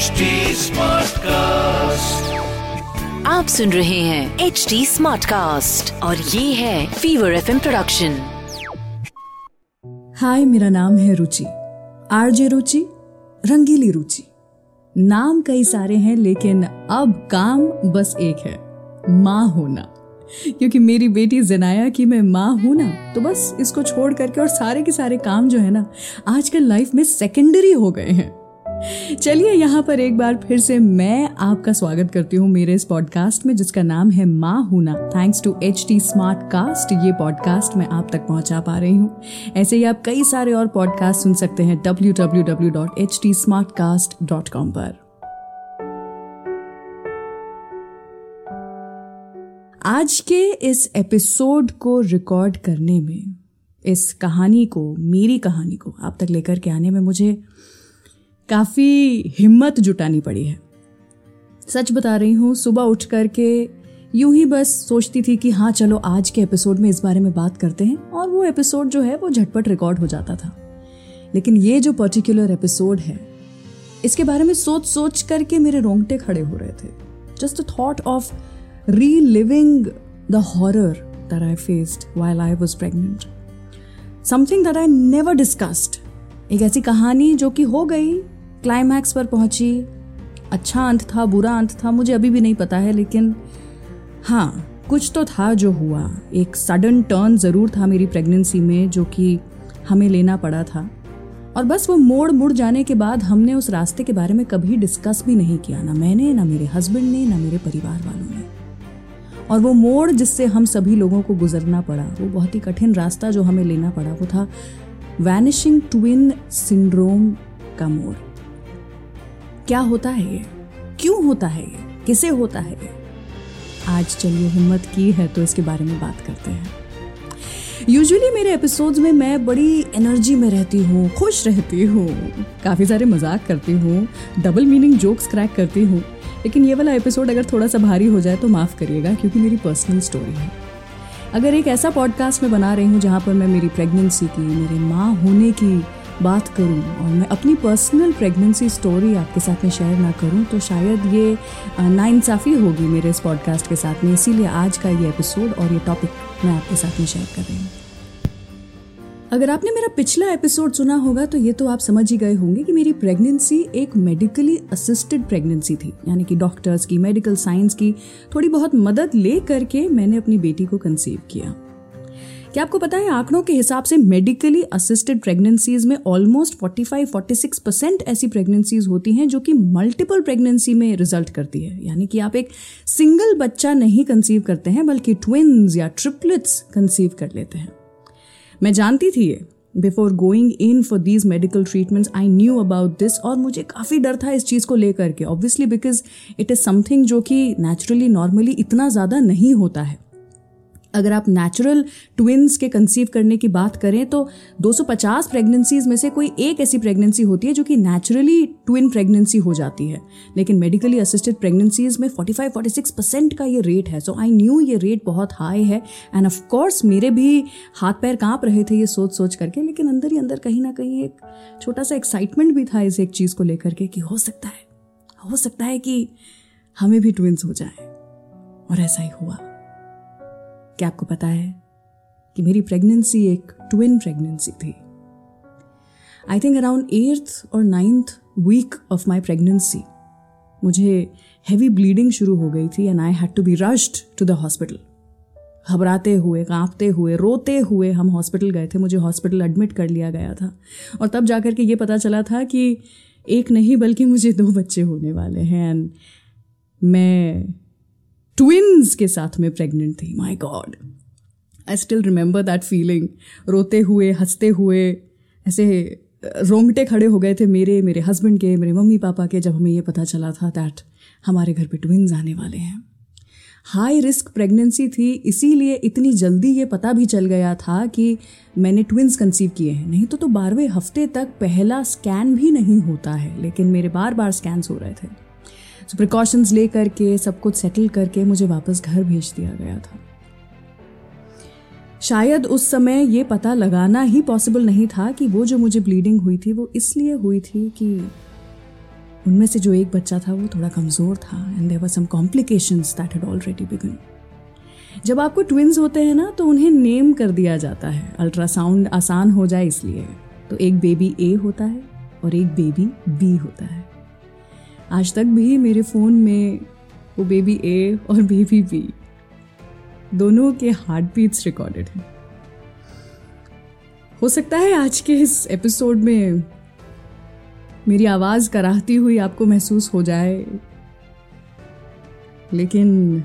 HD Smartcast. आप सुन रहे हैं एच डी स्मार्ट कास्ट और ये है फीवर एफ़ प्रोडक्शन हाय मेरा नाम है रुचि। आरजे रुचि रंगीली रुचि। नाम कई सारे हैं लेकिन अब काम बस एक है माँ होना। क्योंकि मेरी बेटी जनाया की मैं माँ हूँ ना तो बस इसको छोड़ करके और सारे के सारे काम जो है ना आजकल लाइफ में सेकेंडरी हो गए हैं। चलिए यहाँ पर एक बार फिर से मैं आपका स्वागत करती हूँ मेरे इस पॉडकास्ट में, जिसका नाम है माँ हूना। Thanks to H T smart cast ये पॉडकास्ट मैं आप तक पहुँचा पा रही हूँ। ऐसे ही आप कई सारे और पॉडकास्ट सुन सकते हैं W W W dot H T smart cast dot com पर। आज के इस एपिसोड को रिकॉर्ड करने में, इस कहानी को, मेरी कहानी को आप तक लेकर के आने में मुझे काफ़ी हिम्मत जुटानी पड़ी है। सच बता रही हूँ, सुबह उठ करके यूँ ही बस सोचती थी कि हाँ चलो आज के एपिसोड में इस बारे में बात करते हैं और वो एपिसोड जो है वो झटपट रिकॉर्ड हो जाता था। लेकिन ये जो पर्टिकुलर एपिसोड है, इसके बारे में सोच सोच करके मेरे रोंगटे खड़े हो रहे थे। Just a thought of reliving the horror that I faced while I was pregnant something that I never discussed एक ऐसी कहानी जो कि हो गई क्लाइमैक्स पर पहुँची। अच्छा अंत था, बुरा अंत था, मुझे अभी भी नहीं पता है, लेकिन हाँ कुछ तो था जो हुआ। एक सडन टर्न ज़रूर था मेरी प्रेगनेंसी में, जो कि हमें लेना पड़ा था। और बस वो मोड़ मुड़ जाने के बाद हमने उस रास्ते के बारे में कभी डिस्कस भी नहीं किया, ना मैंने, ना मेरे हस्बैंड ने, ना मेरे परिवार वालों ने। और वो मोड़ जिससे हम सभी लोगों को गुजरना पड़ा, वो बहुत ही कठिन रास्ता जो हमें लेना पड़ा, वो था वैनिशिंग ट्विन सिंड्रोम का मोड़। क्या होता है ये? क्यों होता है ये? किसे होता है ये? आज चलिए हिम्मत की है तो इसके बारे में बात करते हैं। यूजुअली मेरे एपिसोड्स में मैं बड़ी एनर्जी में रहती हूँ, खुश रहती हूँ, काफ़ी सारे मज़ाक करती हूँ डबल मीनिंग जोक्स क्रैक करती हूँ। लेकिन ये वाला एपिसोड अगर थोड़ा सा भारी हो जाए तो माफ़ करिएगा, क्योंकि मेरी पर्सनल स्टोरी है। अगर एक ऐसा पॉडकास्ट में बना रही हूँ जहाँ पर मैं मेरी प्रेगनेंसी की, मेरे माँ होने की बात करूँ और मैं अपनी पर्सनल प्रेगनेंसी स्टोरी आपके साथ में शेयर ना करूँ तो शायद ये नाइंसाफ़ी होगी मेरे इस पॉडकास्ट के साथ में। इसीलिए आज का ये एपिसोड और ये टॉपिक मैं आपके साथ में शेयर कर रही हूँ। अगर आपने मेरा पिछला एपिसोड सुना होगा तो ये तो आप समझ ही गए होंगे कि मेरी प्रेगनेंसी एक मेडिकली असिस्टेड प्रेगनेंसी थी। यानी कि डॉक्टर्स की मेडिकल साइंस की, थोड़ी बहुत मदद ले करके मैंने अपनी बेटी को कंसीव किया। क्या आपको पता है आंकड़ों के हिसाब से मेडिकली असिस्टेड प्रेगनेंसीज में ऑलमोस्ट 45-46 परसेंट ऐसी प्रेगनेंसीज होती हैं जो कि मल्टीपल प्रेगनेंसी में रिज़ल्ट करती है। यानी कि आप एक सिंगल बच्चा नहीं कंसीव करते हैं, बल्कि ट्विन्स या ट्रिपलेट्स कंसीव कर लेते हैं। मैं जानती थी ये। Before going in for these medical treatments I knew about this और मुझे काफ़ी डर था इस चीज़ को लेकर के। Obviously because it is something जो कि नेचुरली नॉर्मली इतना ज़्यादा नहीं होता है। अगर आप नेचुरल ट्विन्स के कंसीव करने की बात करें तो 250 प्रेगनेंसीज में से कोई एक ऐसी प्रेगनेंसी होती है जो कि नेचुरली ट्विन प्रेगनेंसी हो जाती है। लेकिन मेडिकली असिस्टेड प्रेगनेंसीज में 45-46 परसेंट का ये रेट है। सो आई न्यू ये रेट बहुत हाई है। एंड ऑफ़ कोर्स मेरे भी हाथ पैर काँप रहे थे ये सोच सोच करके, लेकिन अंदर ही अंदर कहीं ना कहीं एक छोटा सा एक्साइटमेंट भी था इस एक चीज़ को लेकर के कि हो सकता है, हो सकता है कि हमें भी ट्विन्स हो जाए। और ऐसा ही हुआ। क्या आपको पता है कि मेरी प्रेगनेंसी एक ट्विन प्रेगनेंसी थी? आई थिंक अराउंड एट्थ और ninth week of my pregnancy मुझे हैवी ब्लीडिंग शुरू हो गई थी and I had to be rushed to the hospital घबराते हुए, कांपते हुए, रोते हुए हम हॉस्पिटल गए थे, मुझे हॉस्पिटल एडमिट कर लिया गया था। और तब जाकर के ये पता चला था कि एक नहीं, बल्कि मुझे दो बच्चे होने वाले हैं। एंड मैं ट्विंस के साथ में प्रेग्नेंट थी। My God I still remember that feeling रोते हुए, हँसते हुए, ऐसे रोंगटे खड़े हो गए थे मेरे मेरे हस्बैंड के, मेरे मम्मी पापा के, जब हमें ये पता चला था दैट हमारे घर पे ट्विंस आने वाले हैं। हाई रिस्क प्रेगनेंसी थी, इसीलिए इतनी जल्दी ये पता भी चल गया था कि मैंने ट्विंस कंसीव किए हैं। नहीं तो तो बारहवें हफ़्ते तक पहला स्कैन भी नहीं होता है, लेकिन मेरे बार बार स्कैन्स हो रहे थे। सो प्रिकॉशंस ले करके, सब कुछ सेटल करके मुझे वापस घर भेज दिया गया था। शायद उस समय ये पता लगाना ही पॉसिबल नहीं था कि वो जो मुझे ब्लीडिंग हुई थी, वो इसलिए हुई थी कि उनमें से जो एक बच्चा था वो थोड़ा कमज़ोर था and there were some complications that had already begun जब आपको ट्विंस होते हैं ना तो उन्हें नेम कर दिया जाता है। अल्ट्रासाउंड आसान हो जाए इसलिए। तो एक बेबी ए होता है और एक बेबी बी होता है। आज तक भी मेरे फ़ोन में वो बेबी ए और बेबी बी दोनों के हार्ट बीट्स रिकॉर्डेड हैं। हो सकता है आज के इस एपिसोड में मेरी आवाज़ कराहती हुई आपको महसूस हो जाए, लेकिन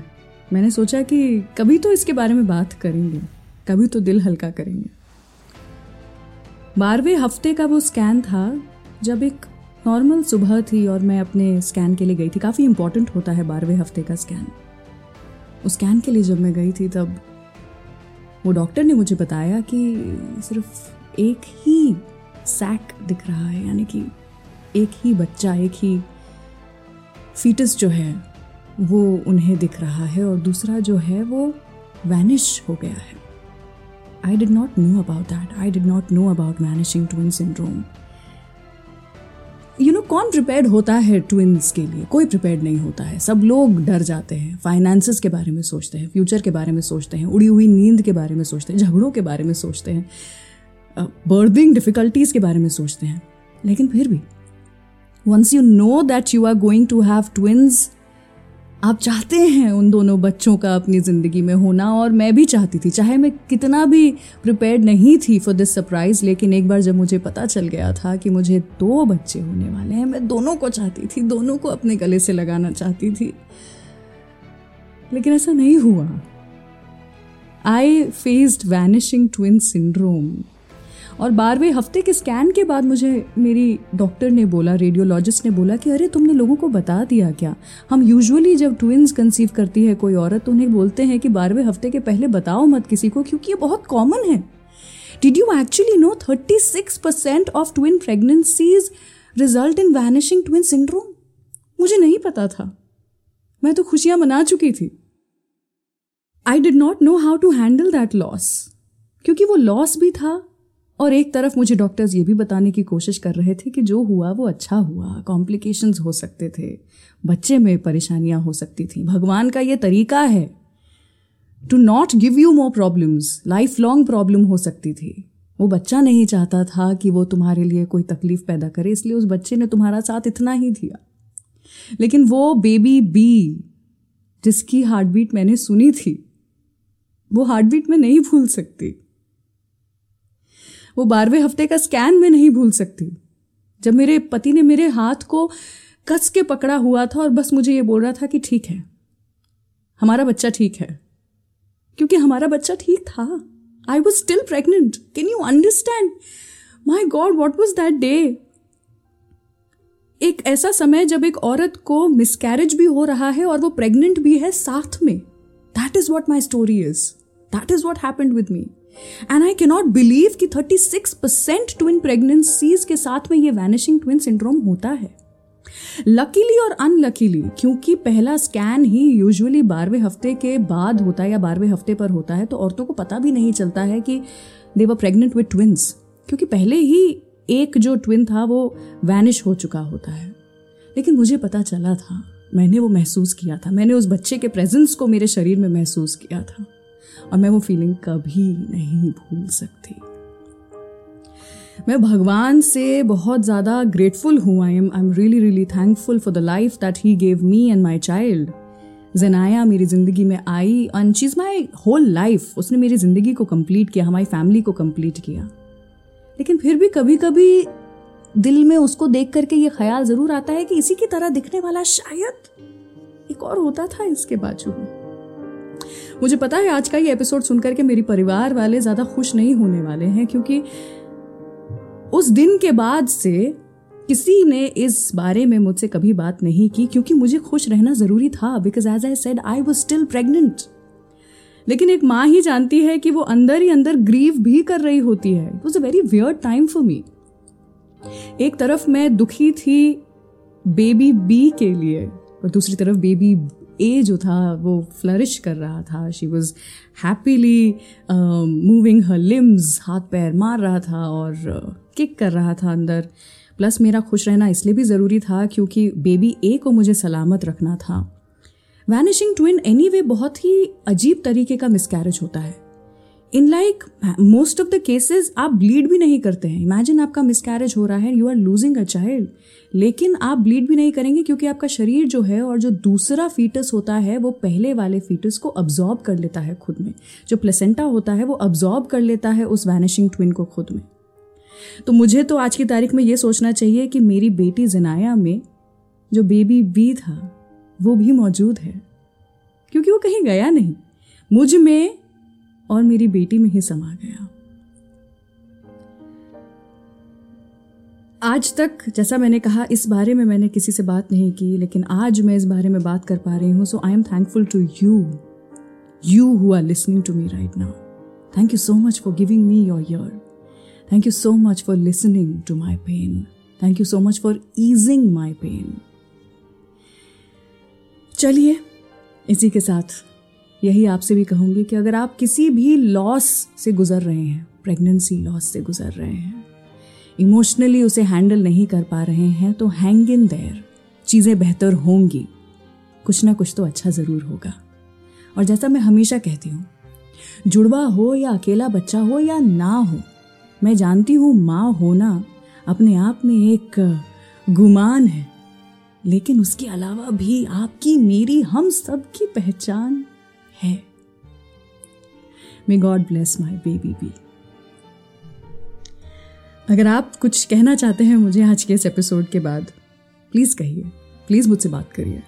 मैंने सोचा कि कभी तो इसके बारे में बात करेंगे, कभी तो दिल हल्का करेंगे। बारहवें हफ़्ते का वो स्कैन था, जब एक नॉर्मल सुबह थी और मैं अपने स्कैन के लिए गई थी। काफ़ी इंपॉर्टेंट होता है बारहवें हफ़्ते का स्कैन उस स्कैन के लिए जब मैं गई थी, तब वो डॉक्टर ने मुझे बताया कि सिर्फ़ एक ही सैक दिख रहा है, यानी कि एक ही बच्चा, एक ही फीटस जो है, वो उन्हें दिख रहा है और दूसरा जो है, वो वैनिश हो गया है। I did not know about that I did not know about vanishing twin syndrome कौन प्रिपेयर्ड होता है ट्विंस के लिए? कोई प्रिपेयर्ड नहीं होता है। सब लोग डर जाते हैं। फाइनेंसिस के बारे में सोचते हैं। फ्यूचर के बारे में सोचते हैं। उड़ी हुई नींद के बारे में सोचते हैं। झगड़ों के बारे में सोचते हैं। बर्दिंग डिफिकल्टीज के बारे में सोचते हैं। लेकिन फिर भी once you know that you are going to have twins आप चाहते हैं उन दोनों बच्चों का अपनी ज़िंदगी में होना, और मैं भी चाहती थी। चाहे मैं कितना भी प्रिपेयर्ड नहीं थी फॉर दिस सरप्राइज़ लेकिन एक बार जब मुझे पता चल गया था कि मुझे दो बच्चे होने वाले हैं, मैं दोनों को चाहती थी, दोनों को अपने गले से लगाना चाहती थी। लेकिन ऐसा नहीं हुआ। I faced vanishing twin syndrome और बारहवें हफ़्ते के स्कैन के बाद मुझे मेरी डॉक्टर ने बोला रेडियोलॉजिस्ट ने बोला कि, अरे, तुमने लोगों को बता दिया क्या? हम यूजुअली जब ट्विंस कंसीव करती है कोई औरत तो उन्हें बोलते हैं कि बारहवें हफ़्ते के पहले बताओ मत किसी को, क्योंकि ये बहुत कॉमन है। Did you actually know thirty six percent of twin pregnancies result in vanishing twin syndrome मुझे नहीं पता था। मैं तो खुशियाँ मना चुकी थी। I did not know how to handle that loss क्योंकि वो लॉस भी था और एक तरफ़ मुझे डॉक्टर्स ये भी बताने की कोशिश कर रहे थे कि जो हुआ वो अच्छा हुआ कॉम्प्लिकेशंस हो सकते थे, बच्चे में परेशानियाँ हो सकती थी। भगवान का ये तरीका है to not give you more problems life long problem हो सकती थी। वो बच्चा नहीं चाहता था कि वो तुम्हारे लिए कोई तकलीफ़ पैदा करे, इसलिए उस बच्चे ने तुम्हारा साथ इतना ही दिया। लेकिन वो बेबी बी जिसकी हार्ट बीट मैंने सुनी थी, वो हार्ट बीट में नहीं भूल सकती। वो बारहवें हफ़्ते का स्कैन में नहीं भूल सकती। जब मेरे पति ने मेरे हाथ को कस के पकड़ा हुआ था और बस मुझे ये बोल रहा था कि ठीक है, हमारा बच्चा ठीक है। क्योंकि हमारा बच्चा ठीक था। I was still pregnant can you understand my God what was that day एक ऐसा समय जब एक औरत को मिसकैरेज भी हो रहा है और वो प्रेग्नेंट भी है साथ में। That is what my story is that is what happened with me and I cannot believe कि 36 परसेंट ट्विन प्रेगनेंसीज के साथ में ये वैनिशिंग ट्विन सिंड्रोम होता है। लकीली और अनलकीली क्योंकि पहला स्कैन ही यूजुअली बारहवें हफ़्ते के बाद होता है या बारहवें हफ़्ते पर होता है तो औरतों को पता भी नहीं चलता है कि they were pregnant with twins क्योंकि पहले ही एक जो ट्विन था, वो वैनिश हो चुका होता है। लेकिन मुझे पता चला था, मैंने वो महसूस किया था। मैंने उस बच्चे के प्रेजेंस को मेरे शरीर में महसूस किया था। और मैं वो फीलिंग कभी नहीं भूल सकती। मैं भगवान से बहुत ज़्यादा ग्रेटफुल हूँ I am I am really really thankful for the life that he gave me and my child Janaya मेरी ज़िंदगी में आई and she's my whole life उसने मेरी ज़िंदगी को कंप्लीट किया, हमारी फैमिली को कंप्लीट किया। लेकिन फिर भी कभी कभी दिल में उसको देख करके ये ख्याल ज़रूर आता है कि इसी की तरह दिखने वाला शायद एक और होता था इसके बाजू में। मुझे पता है आज का ये एपिसोड सुनकर के मेरी परिवार वाले ज़्यादा खुश नहीं होने वाले हैं, क्योंकि उस दिन के बाद से किसी ने इस बारे में मुझसे कभी बात नहीं की, क्योंकि मुझे खुश रहना ज़रूरी था because as I said I was still pregnant लेकिन एक माँ ही जानती है कि वो अंदर ही अंदर ग्रीव भी कर रही होती है। It was a very weird time for me एक तरफ़ मैं दुखी थी बेबी बी के लिए, और दूसरी तरफ़ बेबी ए जो था वो फ्लरिश कर रहा था. She was happily moving her limbs हाथ पैर मार रहा था और किक uh, कर रहा था अंदर. प्लस मेरा खुश रहना इसलिए भी ज़रूरी था क्योंकि बेबी ए को मुझे सलामत रखना था. वैनिशिंग ट्विन एनी वे बहुत ही अजीब तरीके का मिसकैरेज होता है. In like most of the cases आप ब्लीड भी नहीं करते हैं। इमेजिन आपका मिसकैरेज हो रहा है you are losing a child लेकिन आप ब्लीड भी नहीं करेंगे क्योंकि आपका शरीर जो है और जो दूसरा फीटस होता है, वो पहले वाले फीटस को अब्जॉर्ब कर लेता है खुद में। जो प्लेसेंटा होता है, वो अब्जॉर्ब कर लेता है उस वैनिशिंग ट्विन को खुद में। तो मुझे तो आज की तारीख में ये सोचना चाहिए कि मेरी बेटी जनाया में जो बेबी बी था, वो भी मौजूद है। क्योंकि वो कहीं गया नहीं। मुझमें और मेरी बेटी में ही समा गया। आज तक जैसा मैंने कहा, इस बारे में मैंने किसी से बात नहीं की, लेकिन आज मैं इस बारे में बात कर पा रही हूँ so I am thankful to you you who are listening to me right now thank you so much for giving me your ear thank you so much for listening to my pain thank you so much for easing my pain चलिए, इसी के साथ यही आपसे भी कहूँगी कि अगर आप किसी भी लॉस से गुजर रहे हैं प्रेगनेंसी लॉस से गुजर रहे हैं इमोशनली उसे हैंडल नहीं कर पा रहे हैं तो हैंग इन देयर चीज़ें बेहतर होंगी. कुछ ना कुछ तो अच्छा ज़रूर होगा. और जैसा मैं हमेशा कहती हूँ, जुड़वा हो या अकेला बच्चा हो या ना हो, मैं जानती हूँ माँ होना अपने आप में एक गुमान है, लेकिन उसके अलावा भी आपकी, मेरी, हम सब की पहचान है। May God bless my baby B अगर आप कुछ कहना चाहते हैं मुझे आज के इस एपिसोड के बाद प्लीज़ कहिए। प्लीज़ मुझसे बात करिए।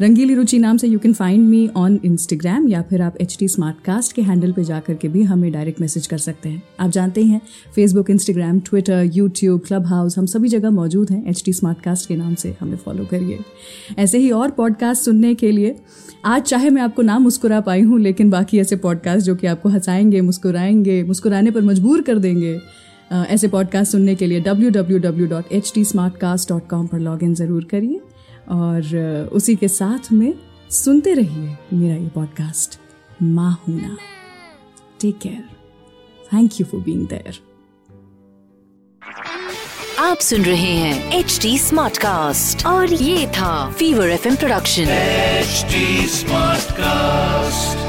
रंगीली रुचि नाम से you can find me on Instagram या फिर आप एच टी कास्ट के हैंडल पे जा करके भी हमें डायरेक्ट मैसेज कर सकते हैं। आप जानते ही हैं Facebook Instagram Twitter YouTube Clubhouse हम सभी जगह मौजूद हैं एच टी कास्ट के नाम से। हमें फॉलो करिए। ऐसे ही और पॉडकास्ट सुनने के लिए, आज चाहे मैं आपको ना मुस्कुरा पाई हूँ, लेकिन बाकी ऐसे पॉडकास्ट जो कि आपको हंसाएँगे, मुस्कुराएँगे, मुस्कुराने पर मजबूर कर देंगे ऐसे पॉडकास्ट सुनने के लिए W W W dot H T Smartcast dot com पर लॉग इन ज़रूर करिए। और उसी के साथ में सुनते रहिए मेरा ये पॉडकास्ट माँ होना take care thank you for being there आप सुन रहे हैं एच डी स्मार्ट कास्ट और ये था Fever F production H Smartcast